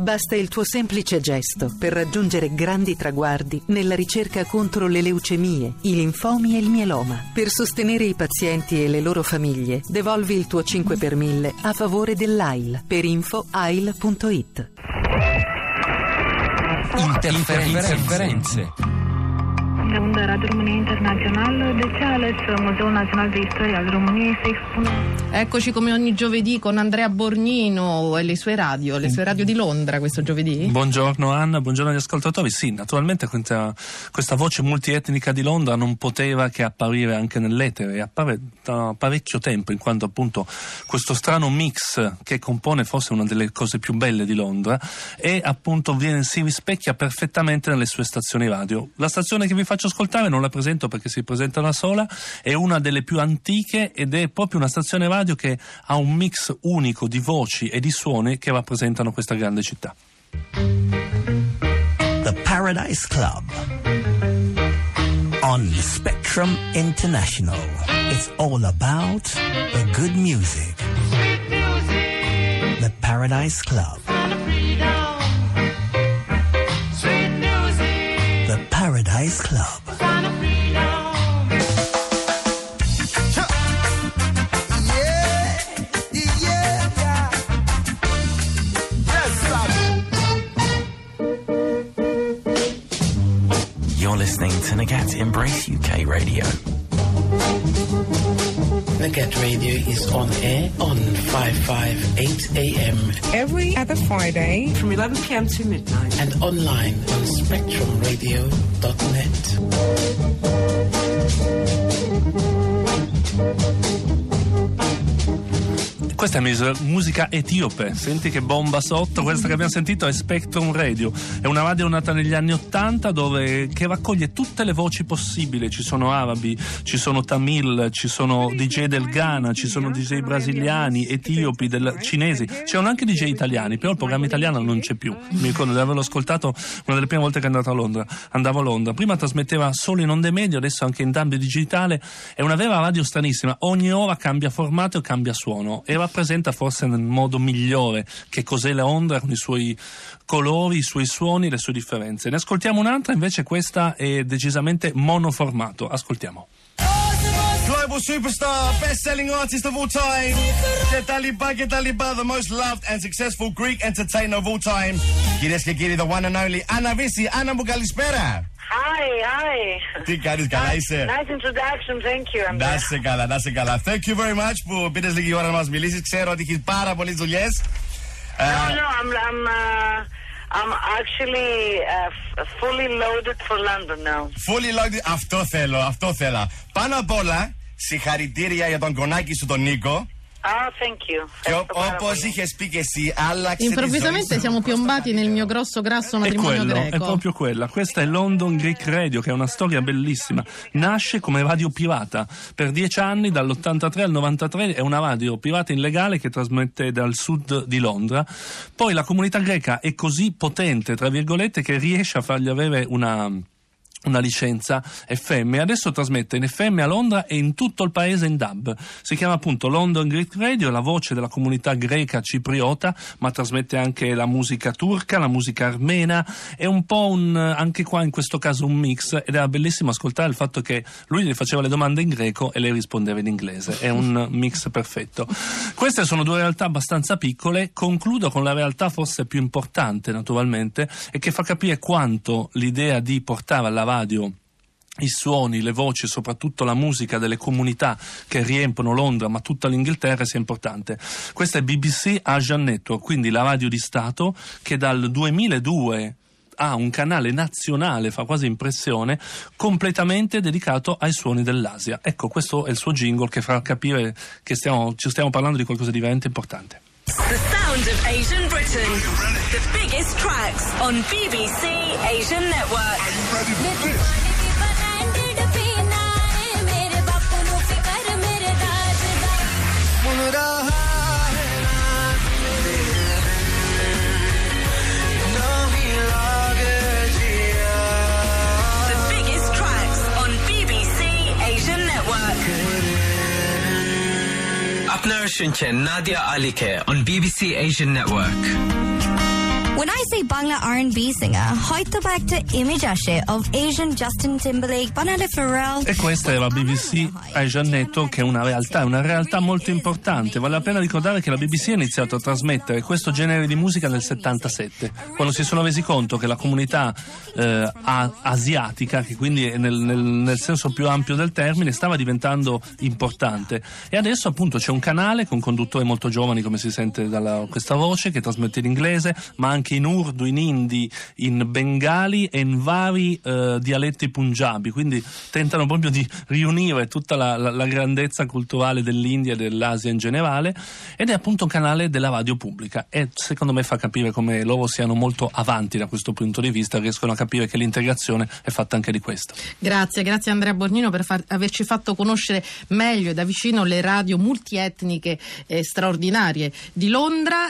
Basta il tuo semplice gesto per raggiungere grandi traguardi nella ricerca contro le leucemie, i linfomi e il mieloma. Per sostenere i pazienti e le loro famiglie, devolvi il tuo 5 per 1000 a favore dell'AIL per info ail.it. Interferenze. Interferenze. De unde Radio România Internațională, de ce a ales Muzeul Nazionale de Istoria al României să expună? Eccoci come ogni giovedì con Andrea Borgnino e le sue radio, le sue radio di Londra questo giovedì. Buongiorno Anna, buongiorno agli ascoltatori. Sì, naturalmente questa, questa voce multietnica di Londra non poteva che apparire anche nell'etere e appare da parecchio tempo in quanto appunto questo strano mix che compone forse una delle cose più belle di Londra e appunto viene, si rispecchia perfettamente nelle sue stazioni radio. La stazione che vi faccio ascoltare non la presento perché si presenta da sola, è una delle più antiche ed è proprio una stazione radio che ha un mix unico di voci e di suoni che rappresentano questa grande città. The Paradise Club on Spectrum International. It's all about the good music. The Paradise Club. The Paradise Club. You're listening to Nagat Embrace UK Radio. Nagat Radio is on air on 558 AM every other Friday from 11 p.m. to midnight. and online on spectrumradio.net. Questa è musica etiope, senti che bomba sotto, questa che abbiamo sentito è Spectrum Radio, è una radio nata negli anni Ottanta che raccoglie tutte le voci possibili, ci sono arabi, ci sono tamil, ci sono DJ del Ghana, ci sono DJ brasiliani, etiopi, del- cinesi, c'erano anche DJ italiani, però il programma italiano non c'è più, mi ricordo di averlo ascoltato una delle prime volte che andato a Londra, andavo a Londra, prima trasmetteva solo in onde medio, adesso anche in cambio digitale, è una vera radio stranissima, ogni ora cambia formato e cambia suono. E rappresenta forse nel modo migliore che cos'è la onda con i suoi colori, i suoi suoni, le sue differenze. Ne ascoltiamo un'altra, invece questa è decisamente monoformato. Ascoltiamo. global superstar, best-selling artist of all time. Gedaliba, Gedaliba, the most loved and successful Greek entertainer of all time. Quieres que quiere the one and only Anna Visi, Anna Mugalispera. Hi, hi. Τι κάνεις, καλά είσαι; Nice introduction, thank you. Να σε καλά, να σε καλά. Thank you very much που πήρες λίγη ώρα να μας μιλήσεις. Ξέρω ότι έχεις πάρα πολλές δουλειές. No, no, I'm, I'm, uh, I'm actually uh, f- fully loaded for London now. Fully loaded. Αυτό θέλω, αυτό θέλω. Πάνω απ' όλα, συγχαρητήρια για τον κονάκι σου τον Νίκο. Oh, thank you. Ho, così che spieghi sì, Improvvisamente siamo piombati nel mio grosso grasso matrimonio è quello, greco. È proprio quella. Questa è London Greek Radio, che è una storia bellissima. Nasce come radio pirata. Per dieci anni, dall'83 al 93, è una radio pirata illegale che trasmette dal sud di Londra. Poi la comunità greca è così potente, tra virgolette, che riesce a fargli avere una una licenza FM adesso trasmette in FM a Londra e in tutto il paese in DAB. Si chiama appunto London Greek Radio, la voce della comunità greca cipriota, ma trasmette anche la musica turca, la musica armena, è un po' un, anche qua in questo caso un mix. Ed era bellissimo ascoltare il fatto che lui gli faceva le domande in greco e lei rispondeva in inglese, è un mix perfetto. Queste sono due realtà abbastanza piccole, concludo con la realtà forse più importante naturalmente e che fa capire quanto l'idea di portare alla radio i suoni, le voci, soprattutto la musica delle comunità che riempiono Londra, ma tutta l'Inghilterra sia importante. Questa è BBC Asian Network, quindi la radio di Stato che dal 2002 ha un canale nazionale, fa quasi impressione, completamente dedicato ai suoni dell'Asia. Ecco, questo è il suo jingle che fa capire che stiamo, ci stiamo parlando di qualcosa di veramente importante. The sound of Asian The biggest tracks on BBC Asian Network. Upnara Shunchen Nadia Alike on BBC Asian Network. When I say Bangla R&B singer, হয়তো বা একটা image আসে of Asian Justin Timberlake, Banana Pharrell. E questa era BBC Asian Network, che è una realtà, è una realtà molto importante. Vale la pena ricordare che la BBC ha iniziato a trasmettere questo genere di musica nel 77, quando si sono resi conto che la comunità eh, a- asiatica, che quindi è nel, nel- nel senso più ampio del termine, stava diventando importante. E adesso appunto c'è un canale con conduttori molto giovani, come si sente da questa voce, che trasmette in inglese, ma anche in urdu, in hindi, in bengali e in vari eh, dialetti punjabi. Quindi tentano proprio di riunire tutta la, la- la grandezza culturale dell'India e dell'Asia in generale. Ed è appunto un canale della radio pubblica. E secondo me fa capire come loro siano molto avanti da questo punto di vista, riescono a capire che l'integrazione è fatta anche di questo. Grazie, grazie Andrea Borgnino per far- averci fatto conoscere meglio e da vicino le radio multietniche eh, straordinarie di Londra